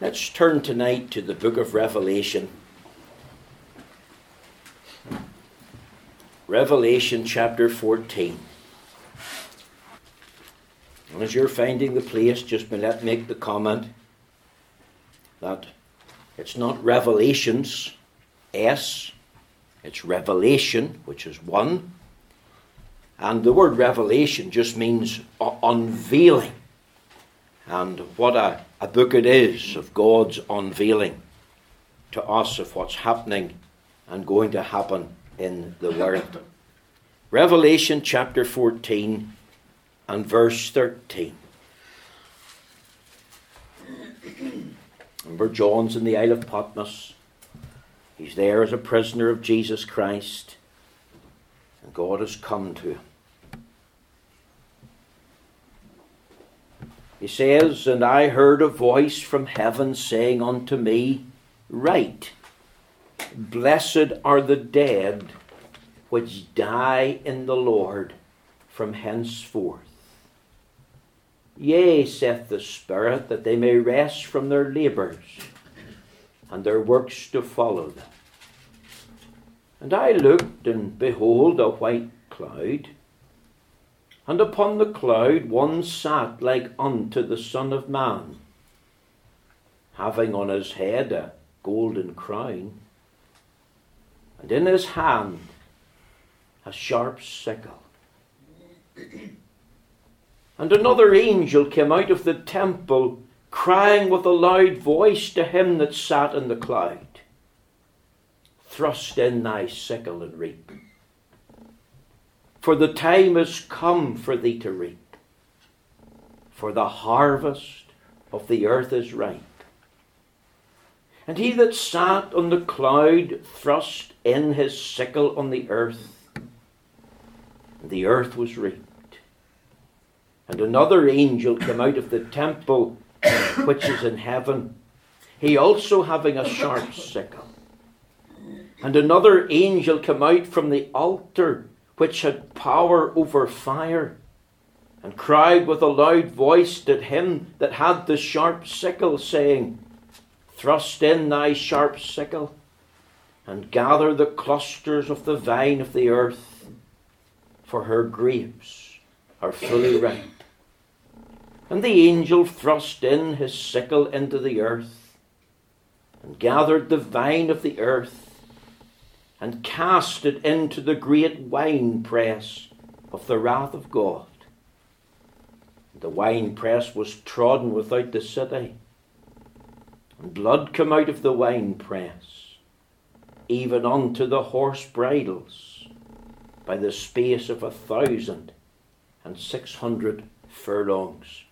Let's turn tonight to the book of Revelation. Revelation chapter 14. And as you're finding the place, just let me make the comment that it's not Revelations, S, it's Revelation, which is one. And the word revelation just means unveiling. And what a, a book it is of God's unveiling to us of what's happening and going to happen in the world. Revelation chapter 14 and verse 13. Remember, John's in the Isle of Patmos. He's there as a prisoner of Jesus Christ. And God has come to him. He says, And I heard a voice from heaven saying unto me, Write, blessed are the dead which die in the Lord from henceforth. Yea, saith the Spirit, that they may rest from their labours, and their works to follow them. And I looked, and behold, a white cloud. And upon the cloud one sat like unto the Son of Man, having on his head a golden crown, and in his hand a sharp sickle. And another angel came out of the temple, crying with a loud voice to him that sat in the cloud Thrust in thy sickle and reap. For the time is come for thee to reap, for the harvest of the earth is ripe. And he that sat on the cloud thrust in his sickle on the earth, and the earth was reaped. And another angel came out of the temple which is in heaven, he also having a sharp sickle. And another angel came out from the altar which had power over fire, and cried with a loud voice at him that had the sharp sickle, saying, Thrust in thy sharp sickle, and gather the clusters of the vine of the earth, for her grapes are fully ripe. And the angel thrust in his sickle into the earth, and gathered the vine of the earth, and cast it into the great winepress of the wrath of God. The winepress was trodden without the city, and blood came out of the winepress, even unto the horse bridles, by the space of a thousand and six hundred furlongs.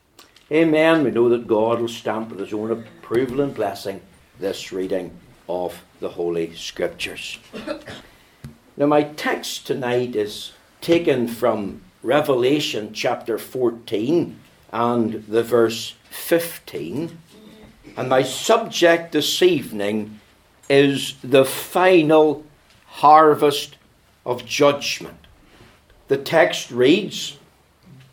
Amen. We know that God will stamp with his own approval and blessing this reading of the Holy Scriptures. Now, my text tonight is taken from Revelation chapter 14 and the verse 15. And my subject this evening is the final harvest of judgment. The text reads,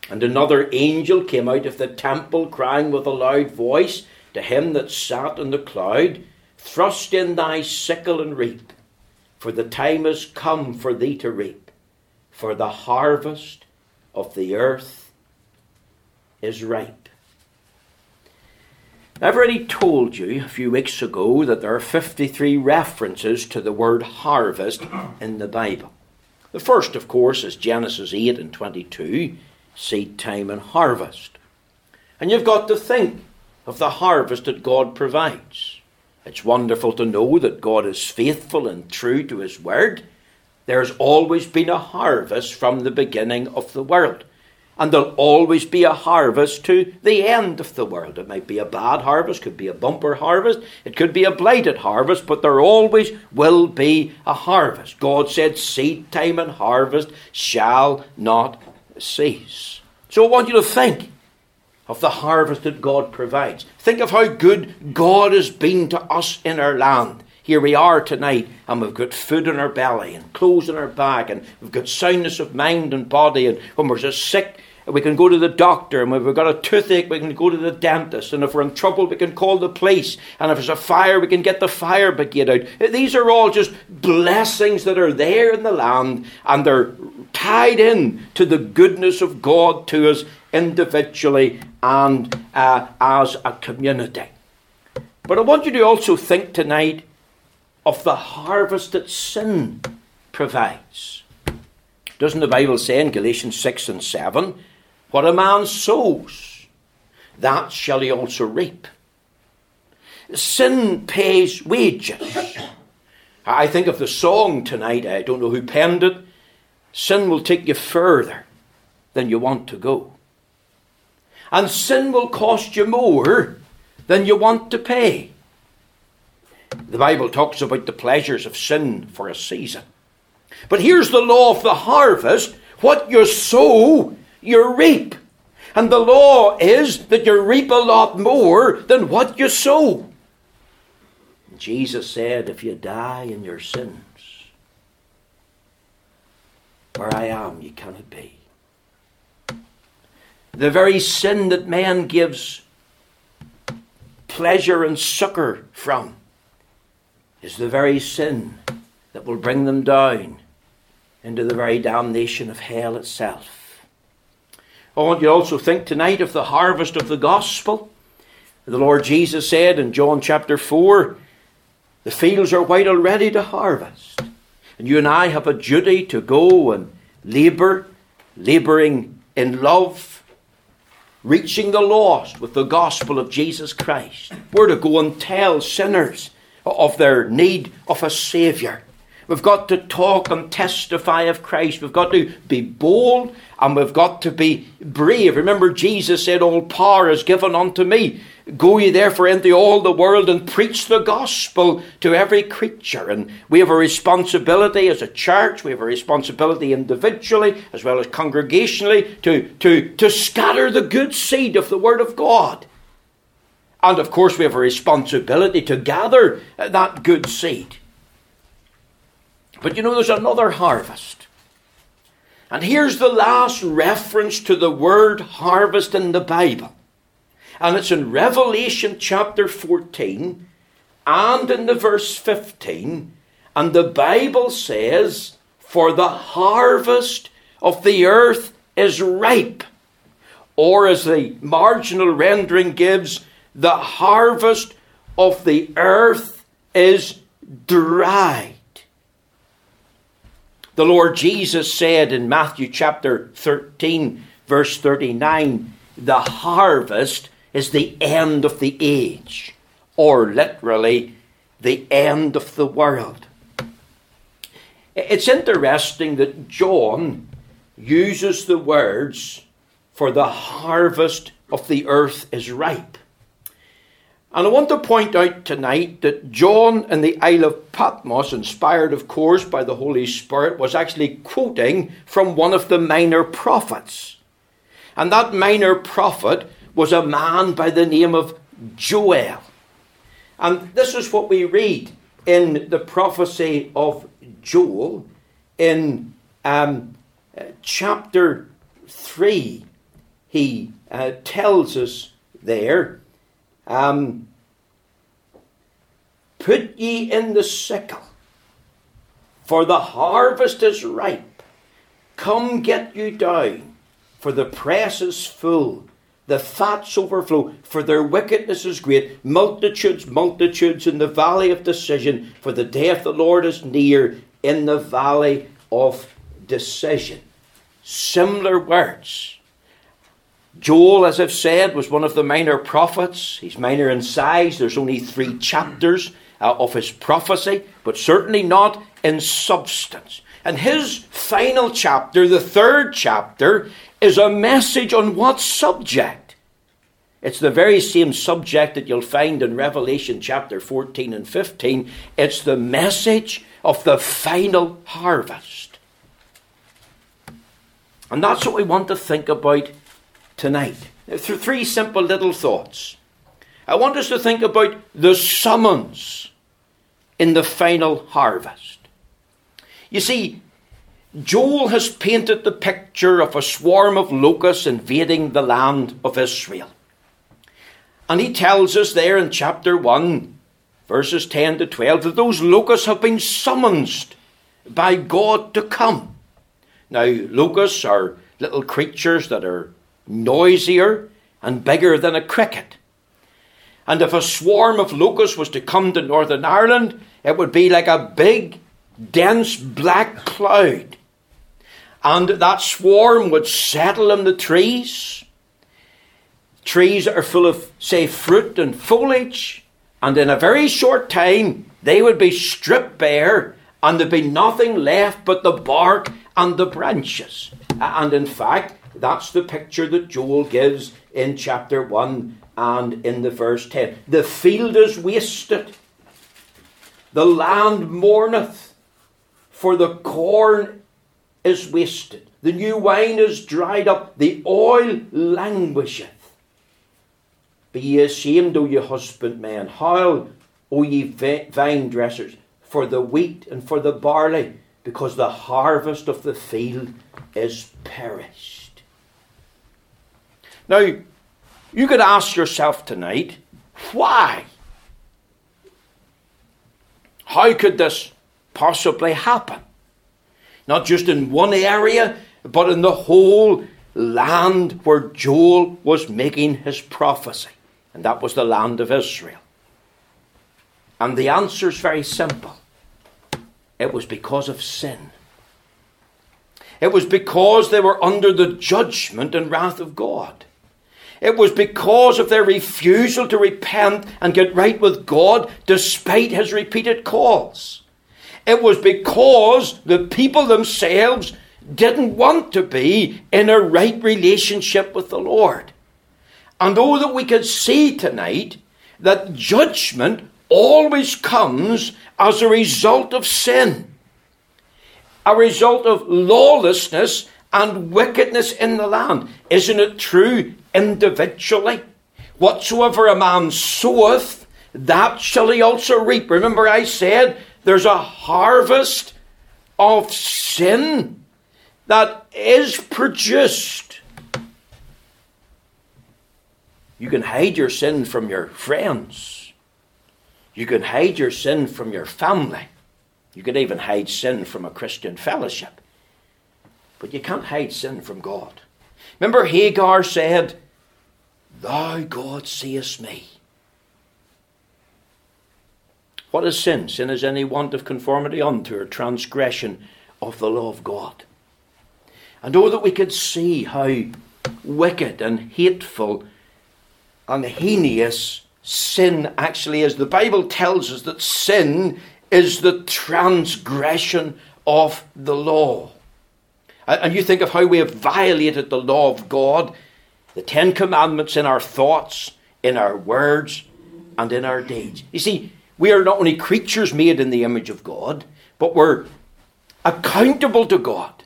and another angel came out of the temple, crying with a loud voice to him that sat in the cloud, Thrust in thy sickle and reap, for the time has come for thee to reap, for the harvest of the earth is ripe. I've already told you a few weeks ago that there are 53 references to the word harvest in the Bible. The first, of course, is Genesis 8 and 22 seed time and harvest. And you've got to think of the harvest that God provides. It's wonderful to know that God is faithful and true to His word. There's always been a harvest from the beginning of the world. And there'll always be a harvest to the end of the world. It might be a bad harvest, could be a bumper harvest, it could be a blighted harvest, but there always will be a harvest. God said, Seed time and harvest shall not cease. So I want you to think of the harvest that God provides. Think of how good God has been to us in our land. Here we are tonight, and we've got food in our belly, and clothes in our back, and we've got soundness of mind and body. And when we're just sick, we can go to the doctor, and if we've got a toothache, we can go to the dentist, and if we're in trouble, we can call the police, and if there's a fire, we can get the fire brigade out. These are all just blessings that are there in the land, and they're tied in to the goodness of God to us individually and uh, as a community. But I want you to also think tonight of the harvest that sin provides. Doesn't the Bible say in Galatians 6 and 7, what a man sows, that shall he also reap? Sin pays wages. I think of the song tonight, I don't know who penned it. Sin will take you further than you want to go. And sin will cost you more than you want to pay. The Bible talks about the pleasures of sin for a season. But here's the law of the harvest what you sow, you reap. And the law is that you reap a lot more than what you sow. Jesus said, If you die in your sins, where I am, you cannot be. The very sin that man gives pleasure and succor from is the very sin that will bring them down into the very damnation of hell itself. I want you to also think tonight of the harvest of the gospel. The Lord Jesus said in John chapter 4 the fields are white already to harvest. And you and I have a duty to go and labour, labouring in love, reaching the lost with the gospel of Jesus Christ. We're to go and tell sinners of their need of a Saviour. We've got to talk and testify of Christ. We've got to be bold and we've got to be brave. Remember, Jesus said, All power is given unto me. Go ye therefore into all the world and preach the gospel to every creature. And we have a responsibility as a church, we have a responsibility individually as well as congregationally to, to, to scatter the good seed of the Word of God. And of course, we have a responsibility to gather that good seed. But you know, there's another harvest. And here's the last reference to the word harvest in the Bible. And it's in Revelation chapter 14 and in the verse 15. And the Bible says, For the harvest of the earth is ripe. Or as the marginal rendering gives, the harvest of the earth is dried. The Lord Jesus said in Matthew chapter 13, verse 39, the harvest is the end of the age, or literally, the end of the world. It's interesting that John uses the words for the harvest of the earth is ripe. And I want to point out tonight that John in the Isle of Patmos, inspired of course by the Holy Spirit, was actually quoting from one of the minor prophets. And that minor prophet was a man by the name of Joel. And this is what we read in the prophecy of Joel in um, chapter 3. He uh, tells us there um, Put ye in the sickle, for the harvest is ripe. Come get you down, for the press is full. The fats overflow, for their wickedness is great. Multitudes, multitudes in the valley of decision, for the day of the Lord is near in the valley of decision. Similar words Joel, as I've said, was one of the minor prophets. He's minor in size. There's only three chapters uh, of his prophecy, but certainly not in substance. And his final chapter, the third chapter, is a message on what subject? It's the very same subject that you'll find in Revelation chapter 14 and 15. It's the message of the final harvest. And that's what we want to think about tonight. Through three simple little thoughts. I want us to think about the summons in the final harvest. You see, Joel has painted the picture of a swarm of locusts invading the land of Israel. And he tells us there in chapter 1, verses 10 to 12, that those locusts have been summoned by God to come. Now, locusts are little creatures that are noisier and bigger than a cricket. And if a swarm of locusts was to come to Northern Ireland, it would be like a big, dense black cloud. And that swarm would settle in the trees. Trees that are full of, say, fruit and foliage. And in a very short time, they would be stripped bare and there'd be nothing left but the bark and the branches. And in fact, that's the picture that Joel gives in chapter 1 and in the verse 10. The field is wasted, the land mourneth, for the corn is wasted, the new wine is dried up, the oil languisheth. Be ye ashamed, O ye husbandmen, howl, O ye vine dressers, for the wheat and for the barley, because the harvest of the field is perished. Now, you could ask yourself tonight, why? How could this possibly happen? Not just in one area, but in the whole land where Joel was making his prophecy. And that was the land of Israel. And the answer is very simple it was because of sin. It was because they were under the judgment and wrath of God. It was because of their refusal to repent and get right with God despite his repeated calls. It was because the people themselves didn't want to be in a right relationship with the Lord. And oh, that we could see tonight that judgment always comes as a result of sin, a result of lawlessness and wickedness in the land. Isn't it true individually? Whatsoever a man soweth, that shall he also reap. Remember, I said there's a harvest of sin that is produced. You can hide your sin from your friends. You can hide your sin from your family. You can even hide sin from a Christian fellowship. But you can't hide sin from God. Remember, Hagar said, Thou, God, seest me. What is sin? Sin is any want of conformity unto or transgression of the law of God. And oh, that we could see how wicked and hateful and heinous sin actually is. The Bible tells us that sin is the transgression of the law. And you think of how we have violated the law of God, the Ten Commandments in our thoughts, in our words, and in our deeds. You see, we are not only creatures made in the image of God, but we're accountable to God.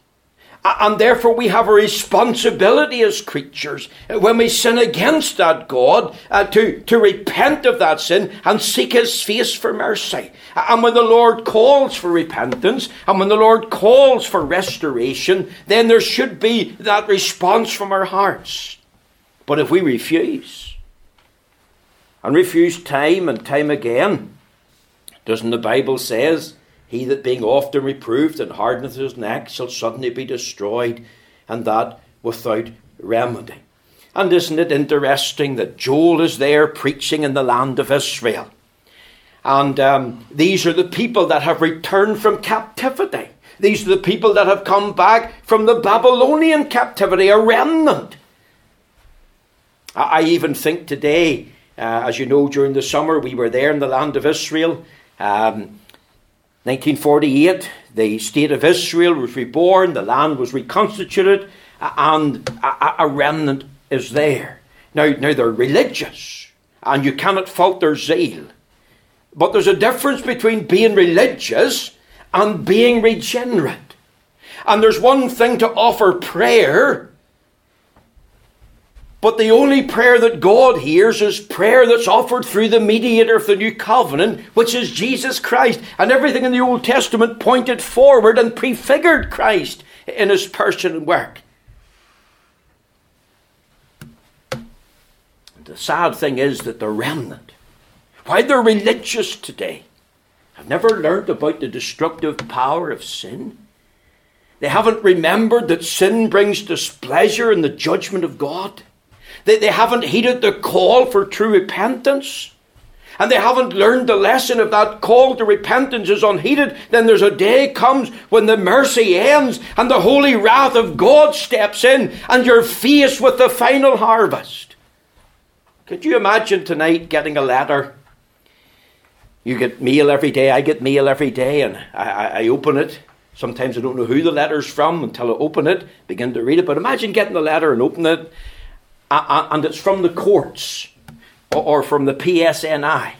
And therefore, we have a responsibility as creatures when we sin against that God uh, to, to repent of that sin and seek His face for mercy. And when the Lord calls for repentance and when the Lord calls for restoration, then there should be that response from our hearts. But if we refuse, and refuse time and time again, doesn't the Bible says he that being often reproved and hardeneth his neck shall suddenly be destroyed, and that without remedy. And isn't it interesting that Joel is there preaching in the land of Israel? And um, these are the people that have returned from captivity. These are the people that have come back from the Babylonian captivity, a remnant. I even think today, uh, as you know, during the summer we were there in the land of Israel. Um, 1948, the state of Israel was reborn, the land was reconstituted, and a, remnant is there. Now, now they're religious, and you cannot fault their zeal. But there's a difference between being religious and being regenerate. And there's one thing to offer prayer, But the only prayer that God hears is prayer that's offered through the mediator of the new covenant, which is Jesus Christ. And everything in the Old Testament pointed forward and prefigured Christ in his person and work. The sad thing is that the remnant, while they're religious today, have never learned about the destructive power of sin. They haven't remembered that sin brings displeasure and the judgment of God. They, they haven't heeded the call for true repentance. And they haven't learned the lesson if that call to repentance is unheeded, then there's a day comes when the mercy ends and the holy wrath of God steps in and you're faced with the final harvest. Could you imagine tonight getting a letter? You get mail every day, I get mail every day, and I, I, I open it. Sometimes I don't know who the letter's from until I open it, begin to read it. But imagine getting the letter and open it, and it's from the courts or from the PSNI,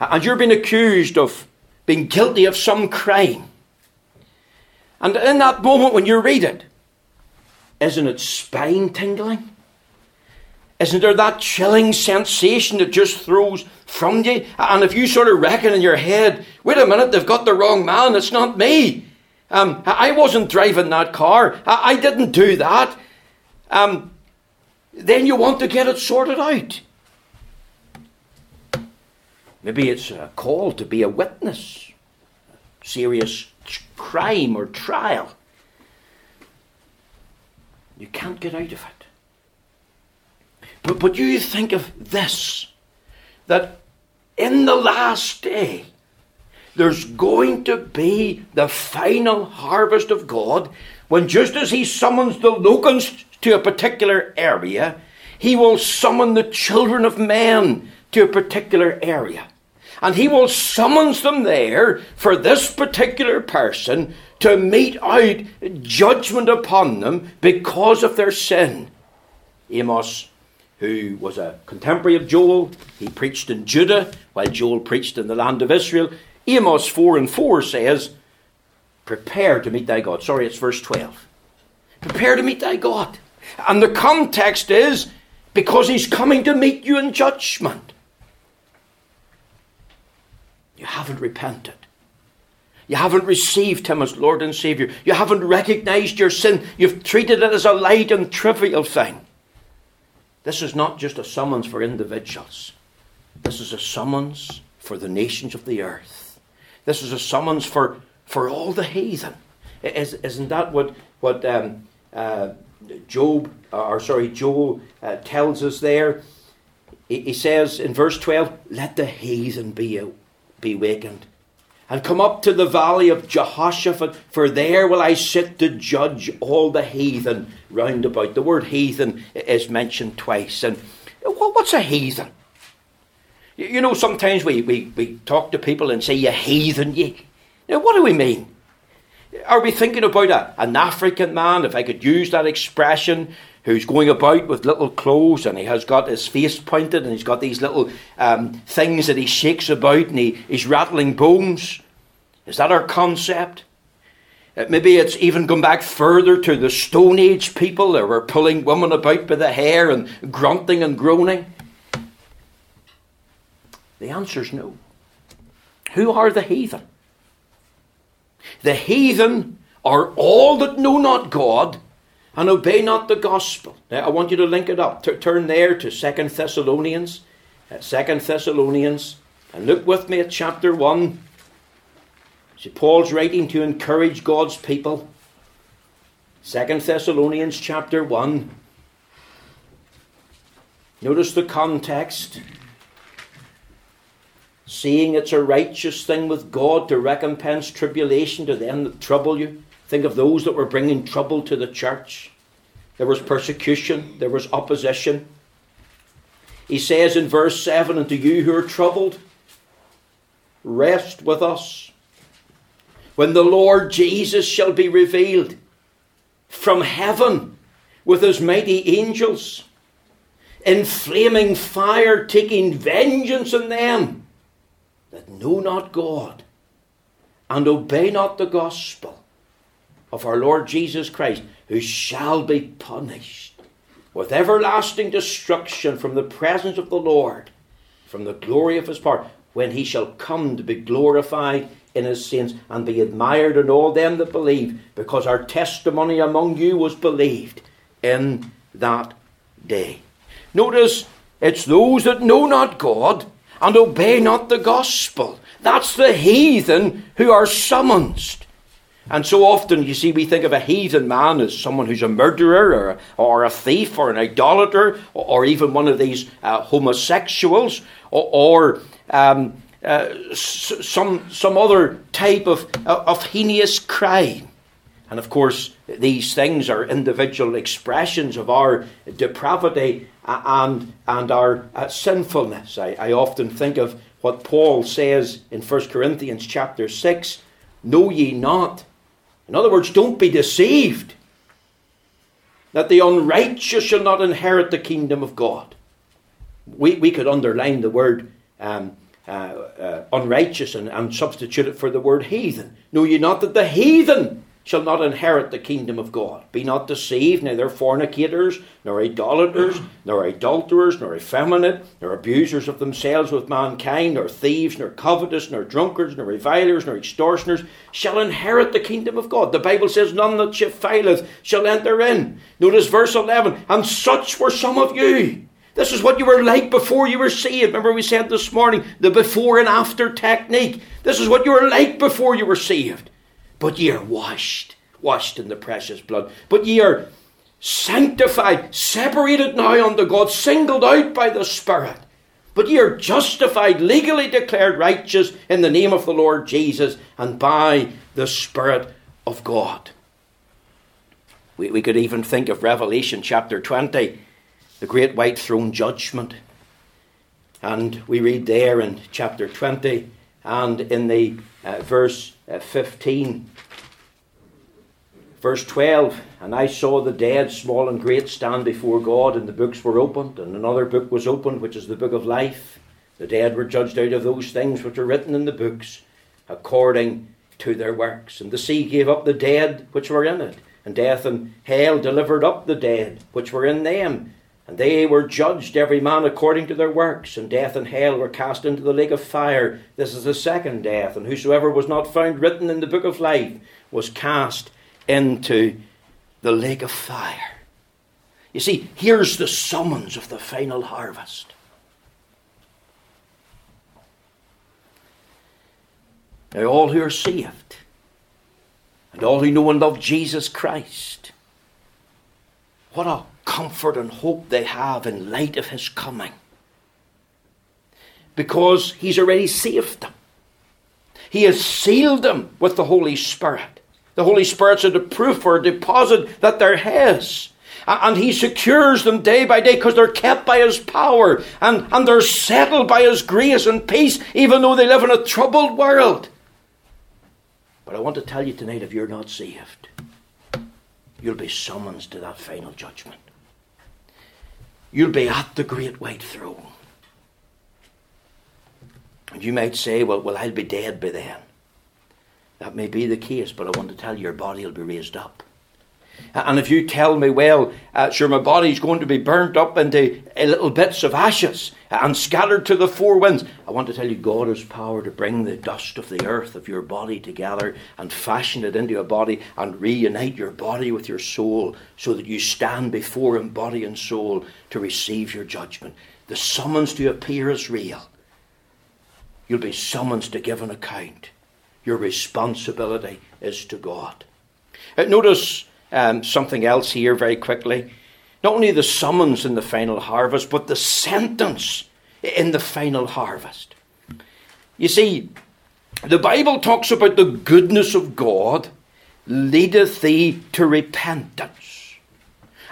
and you're being accused of being guilty of some crime. And in that moment when you read it, isn't it spine tingling? Isn't there that chilling sensation that just throws from you? And if you sort of reckon in your head, wait a minute, they've got the wrong man, it's not me. Um, I wasn't driving that car. I, I didn't do that. Um, then you want to get it sorted out. Maybe it's a call to be a witness, serious crime or trial. You can't get out of it. But, but you think of this that in the last day, there's going to be the final harvest of God when just as He summons the locusts to a particular area, he will summon the children of men to a particular area. And he will summons them there for this particular person to mete out judgment upon them because of their sin. Amos, who was a contemporary of Joel, he preached in Judah while Joel preached in the land of Israel. Amos 4 and 4 says, Prepare to meet thy God. Sorry, it's verse 12. Prepare to meet thy God. And the context is because he's coming to meet you in judgment. You haven't repented. You haven't received him as Lord and Saviour. You haven't recognized your sin. You've treated it as a light and trivial thing. This is not just a summons for individuals. This is a summons for the nations of the earth. This is a summons for, for all the heathen. Is, not that what, what um, uh, Job, uh, or sorry, Joel uh, tells us there. He, he, says in verse 12, Let the heathen be, be wakened, and come up to the valley of Jehoshaphat, for there will I sit to judge all the heathen round about. The word heathen is mentioned twice. And what's a heathen? You know, sometimes we, we, we talk to people and say, You heathen, you. Now, what do we mean? Are we thinking about a, an African man, if I could use that expression, who's going about with little clothes and he has got his face pointed and he's got these little um, things that he shakes about and he, he's rattling bones? Is that our concept? Uh, maybe it's even gone back further to the Stone Age people that were pulling women about by the hair and grunting and groaning. The answer is no. Who are the heathen? The heathen are all that know not God and obey not the gospel. Now, I want you to link it up. T- turn there to Second Thessalonians. Uh, Second Thessalonians. And look with me at chapter 1. See, Paul's writing to encourage God's people. Second Thessalonians chapter 1. Notice the context seeing it's a righteous thing with God to recompense tribulation to them that trouble you. Think of those that were bringing trouble to the church. There was persecution, there was opposition. He says in verse 7 And to you who are troubled, rest with us when the Lord Jesus shall be revealed from heaven with his mighty angels in flaming fire, taking vengeance on them that know not God and obey not the gospel of our Lord Jesus Christ, who shall be punished with everlasting destruction from the presence of the Lord, from the glory of his power, when he shall come to be glorified in his saints and be admired in all them that believe, because our testimony among you was believed in that day. Notice it's those that know not God and obey not the gospel. That's the heathen who are summoned. And so often, you see, we think of a heathen man as someone who's a murderer or, or a thief or an idolater or, or even one of these uh, homosexuals or, or um, uh, some, some other type of, uh, of heinous crime. And of course, these things are individual expressions of our depravity and, and our uh, sinfulness. I, I often think of what Paul says in 1 Corinthians chapter 6 Know ye not in other words, don't be deceived that the unrighteous shall not inherit the kingdom of God. We, we could underline the word um, uh, uh, unrighteous and, and substitute it for the word heathen. Know ye not that the heathen shall not inherit the kingdom of God. Be not deceived, neither fornicators, nor idolaters, nor adulterers, nor effeminate, nor abusers of themselves with mankind, nor thieves, nor covetous, nor drunkards, nor revilers, nor extortioners shall inherit the kingdom of God. The Bible says, None that defileth shall enter in. Notice verse 11, and such were some of you. This is what you were like before you were saved. Remember, we said this morning the before and after technique. This is what you were like before you were saved. But ye are washed, washed in the precious blood. But ye are sanctified, separated now unto God, singled out by the Spirit. But ye are justified, legally declared righteous in the name of the Lord Jesus and by the Spirit of God. We, we could even think of Revelation chapter 20, the great white throne judgment. And we read there in chapter 20 and in the uh, verse uh, 15. Verse 12 And I saw the dead, small and great, stand before God, and the books were opened, and another book was opened, which is the book of life. The dead were judged out of those things which are written in the books, according to their works. And the sea gave up the dead which were in it, and death and hell delivered up the dead which were in them and they were judged, every man according to their works, and death and hell were cast into the lake of fire. This is the second death, and whosoever was not found written in the book of life was cast into the lake of fire. You see, here's the summons of the final harvest. Now, all who are saved, and all who know and love Jesus Christ, what a comfort and hope they have in light of his coming. Because he's already saved them. He has sealed them with the Holy Spirit. The Holy Spirit's a proof or a deposit that they're his. And he secures them day by day because they're kept by his power and, and they're settled by his grace and peace, even though they live in a troubled world. But I want to tell you tonight if you're not saved, you'll be summoned to that final judgment you'll be at the great white throne. And you might say, well, well, I'll be dead by then. That may be the case, but I want to tell you, your body will be raised up. And if you tell me, well, uh, sure, my body's going to be burnt up into uh, little bits of ashes and scattered to the four winds, I want to tell you, God has power to bring the dust of the earth of your body together and fashion it into a body and reunite your body with your soul so that you stand before Him, body and soul, to receive your judgment. The summons to appear is real. You'll be summoned to give an account. Your responsibility is to God. Uh, notice um, something else here very quickly. Not only the summons in the final harvest, but the sentence in the final harvest. You see, the Bible talks about the goodness of God leadeth thee to repentance.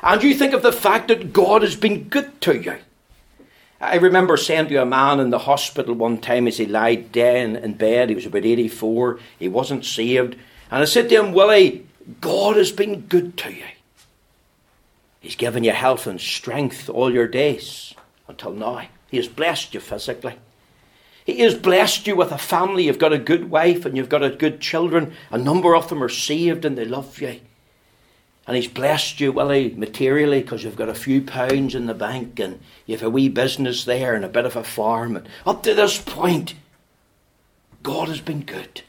And you think of the fact that God has been good to you. I remember saying to a man in the hospital one time as he lied dead in bed, he was about 84, he wasn't saved. And I said to him, Willie, God has been good to you. He's given you health and strength all your days until now. He has blessed you physically. He has blessed you with a family. You've got a good wife and you've got a good children. A number of them are saved and they love you. And he's blessed you, Willie, materially because you've got a few pounds in the bank and you've a wee business there and a bit of a farm. And up to this point, God has been good.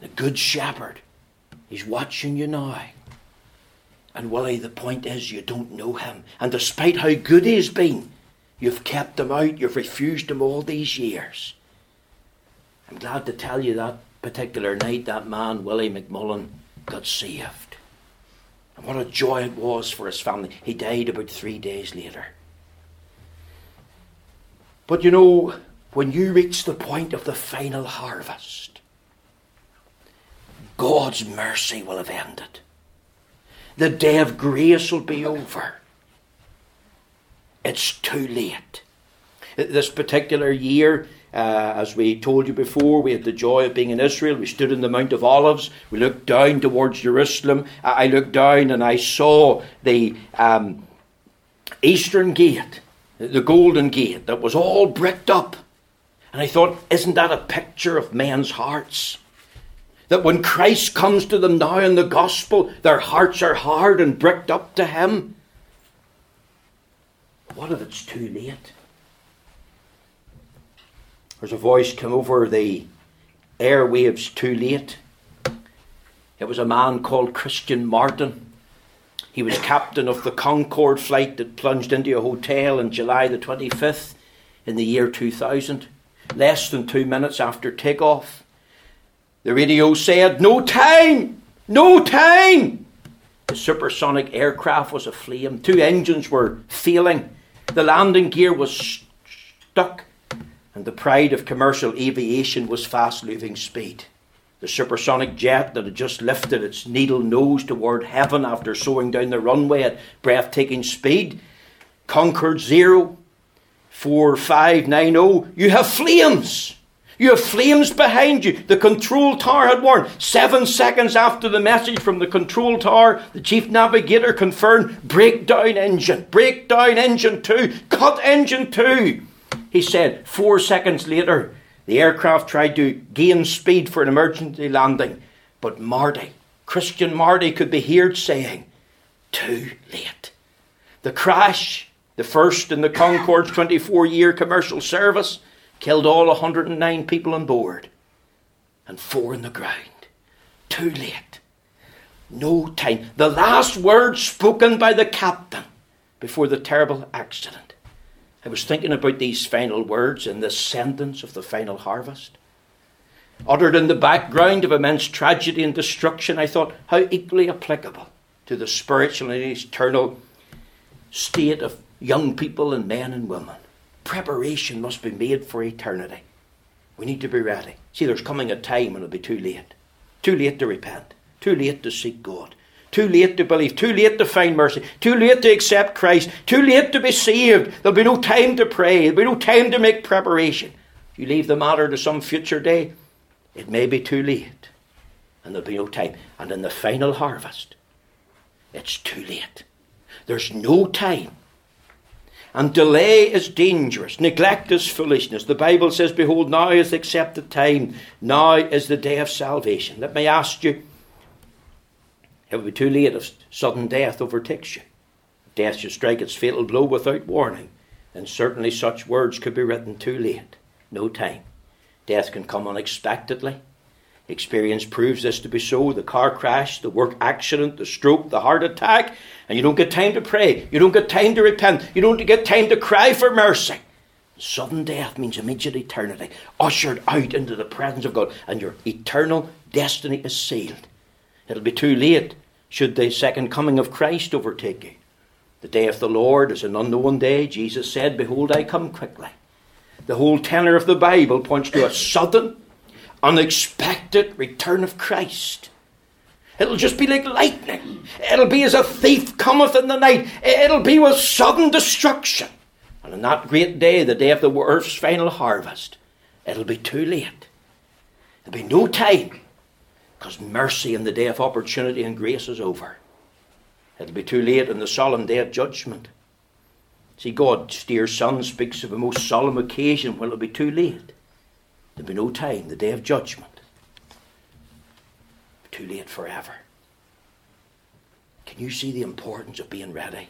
The good shepherd. He's watching you now. And Willie, the point is you don't know him. And despite how good he's been, you've kept him out, you've refused him all these years. I'm glad to tell you that particular night that man, Willie McMullen, got saved. And what a joy it was for his family. He died about three days later. But you know, when you reach the point of the final harvest, God's mercy will have ended. The day of grace will be over. It's too late. This particular year, uh, as we told you before, we had the joy of being in Israel. We stood in the Mount of Olives. We looked down towards Jerusalem. I looked down and I saw the um, eastern gate, the golden gate, that was all bricked up. And I thought, isn't that a picture of men's hearts? That when Christ comes to them now in the gospel, their hearts are hard and bricked up to Him. What if it's too late? There's a voice come over the airwaves too late. It was a man called Christian Marty. He was captain of the Concorde flight that plunged into a hotel on July the 25th in the year 2000, less than two minutes after takeoff. The radio said, No time! No time! The supersonic aircraft was aflame. Two engines were failing. The landing gear was stuck and the pride of commercial aviation was fast losing speed. The supersonic jet that had just lifted its needle nose toward heaven after soaring down the runway at breathtaking speed. Concorde Zero, 4590, you have flames! You have flames behind you. The control tower had warned. Seven seconds after the message from the control tower, the chief navigator confirmed breakdown engine, breakdown engine two, cut engine two. He said four seconds later, the aircraft tried to gain speed for an emergency landing, but Marty, Christian Marty, could be heard saying, Too late. The crash, the first in the Concorde's 24 year commercial service, killed all 109 people on board and four in the ground. Too late. No time. The last words spoken by the captain before the terrible accident. I was thinking about these final words in this sentence of the final harvest. Uttered in the background of immense tragedy and destruction, I thought how equally applicable to the spiritual and eternal state of young people and men and women. Preparation must be made for eternity. We need to be ready. See, there's coming a time when it'll be too late. Too late to repent. Too late to seek God. Too late to believe, too late to find mercy, too late to accept Christ, too late to be saved. There'll be no time to pray, there'll be no time to make preparation. If you leave the matter to some future day, it may be too late, and there'll be no time. And in the final harvest, it's too late. There's no time. And delay is dangerous. Neglect is foolishness. The Bible says, Behold, now is the accepted time. Now is the day of salvation. Let me ask you, it will be too late if sudden death overtakes you. Death should strike its fatal blow without warning, And certainly such words could be written too late. No time. Death can come unexpectedly. Experience proves this to be so. The car crash, the work accident, the stroke, the heart attack, and you don't get time to pray. You don't get time to repent. You don't get time to cry for mercy. Sudden death means immediate eternity, ushered out into the presence of God, and your eternal destiny is sealed. It'll be too late should the second coming of Christ overtake you. The day of the Lord is an unknown day. Jesus said, Behold, I come quickly. The whole tenor of the Bible points to a sudden, unexpected return of Christ. It'll just be like lightning. It'll be as a thief cometh in the night. It'll be with sudden destruction. And on that great day, the day of the earth's final harvest, it'll be too late. There'll be no time because mercy in the day of opportunity and grace is over. It'll be too late in the solemn day of judgment. See, God's dear Son speaks of a most solemn occasion when it'll be too late. There'll be no time, the day of judgment. Too late forever. Can you see the importance of being ready?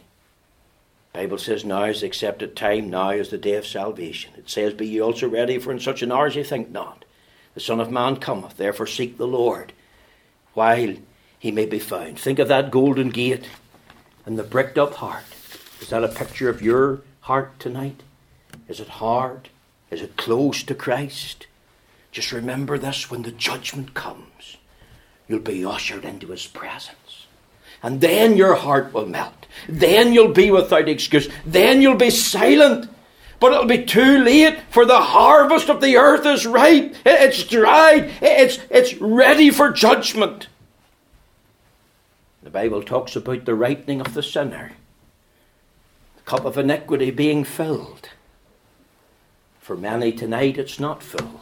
Bible says now is the accepted time, now is the day of salvation. It says, Be ye also ready, for in such an hour as ye think not. The Son of Man cometh, therefore seek the Lord, while he may be found. Think of that golden gate and the bricked up heart. Is that a picture of your heart tonight? Is it hard? Is it close to Christ? Just remember this when the judgment comes, you'll be ushered into his presence. And then your heart will melt. Then you'll be without excuse. Then you'll be silent. But it'll be too late, for the harvest of the earth is ripe. It's dried. It's, it's ready for judgment. The Bible talks about the ripening of the sinner, the cup of iniquity being filled. For many tonight, it's not full.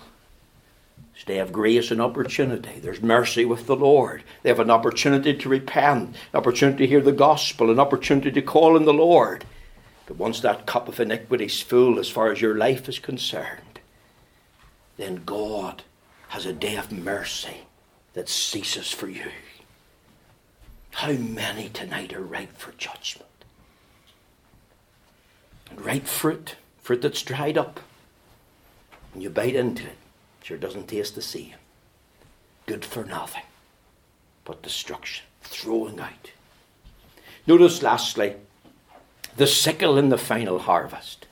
They have grace and opportunity. There's mercy with the Lord. They have an opportunity to repent, an opportunity to hear the gospel, an opportunity to call on the Lord. But once that cup of iniquity is full, as far as your life is concerned, then God has a day of mercy that ceases for you. How many tonight are ripe for judgment? And ripe fruit, fruit that's dried up, and you bite into it, sure doesn't taste the same. Good for nothing, but destruction, throwing out. Notice lastly, the sickle in the final harvest.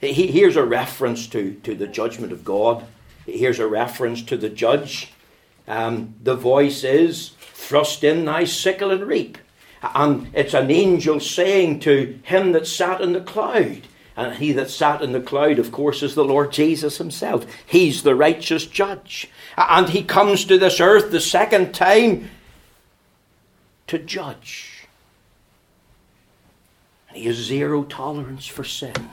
Here's a reference to, to the judgment of God. Here's a reference to the judge. Um, the voice is, Thrust in thy sickle and reap. And it's an angel saying to him that sat in the cloud, and he that sat in the cloud, of course, is the Lord Jesus himself. He's the righteous judge. And he comes to this earth the second time to judge. And he has zero tolerance for sin.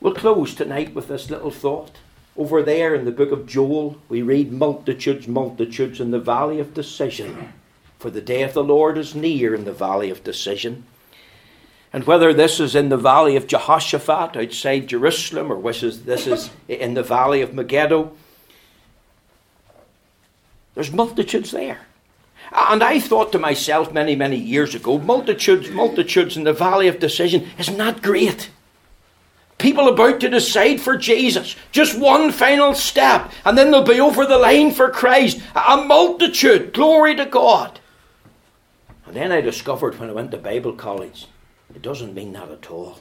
We'll close tonight with this little thought. Over there in the book of Joel, we read multitudes, multitudes in the valley of decision. For the day of the Lord is near in the valley of decision. And whether this is in the valley of Jehoshaphat outside Jerusalem or is, this is in the valley of Megiddo, there's multitudes there. And I thought to myself many, many years ago, multitudes, multitudes in the valley of decision is not great. People about to decide for Jesus. Just one final step, and then they'll be over the line for Christ. A multitude. Glory to God. And then I discovered when I went to Bible college it doesn't mean that at all.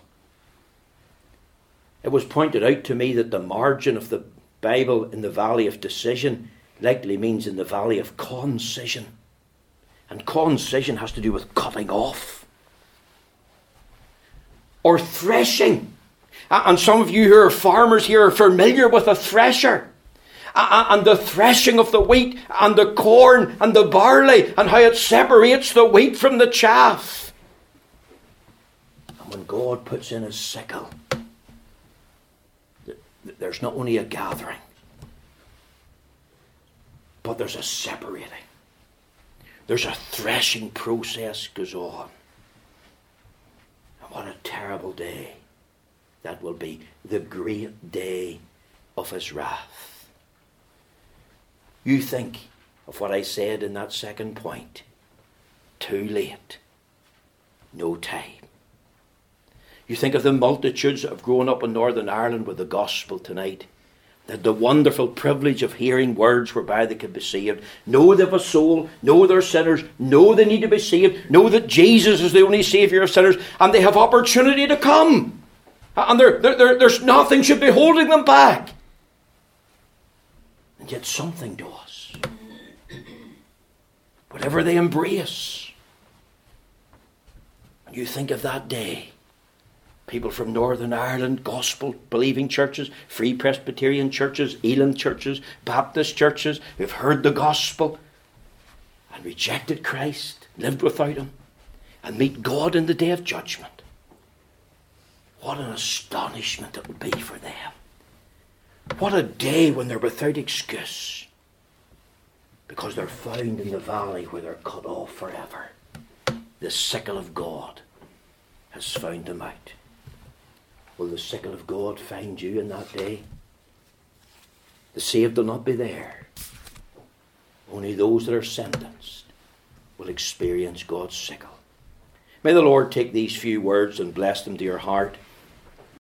It was pointed out to me that the margin of the Bible in the valley of decision likely means in the valley of concision. And concision has to do with cutting off or threshing. And some of you who are farmers here are familiar with a thresher and the threshing of the wheat and the corn and the barley and how it separates the wheat from the chaff when God puts in his sickle, there's not only a gathering, but there's a separating. There's a threshing process goes on. And what a terrible day that will be. The great day of his wrath. You think of what I said in that second point. Too late. No time. You think of the multitudes that have grown up in Northern Ireland with the gospel tonight. That the wonderful privilege of hearing words whereby they can be saved. Know they have a soul, know they're sinners, know they need to be saved, know that Jesus is the only Saviour of sinners, and they have opportunity to come. And they're, they're, they're, there's nothing should be holding them back. And yet something does. Whatever they embrace. And you think of that day people from Northern Ireland, gospel believing churches, free Presbyterian churches, Elim churches, Baptist churches who've heard the gospel and rejected Christ, lived without Him, and meet God in the day of judgment. What an astonishment it would be for them. What a day when they're without excuse because they're found in the valley where they're cut off forever. The sickle of God has found them out. Will the sickle of God find you in that day? The saved will not be there. Only those that are sentenced will experience God's sickle. May the Lord take these few words and bless them to your heart.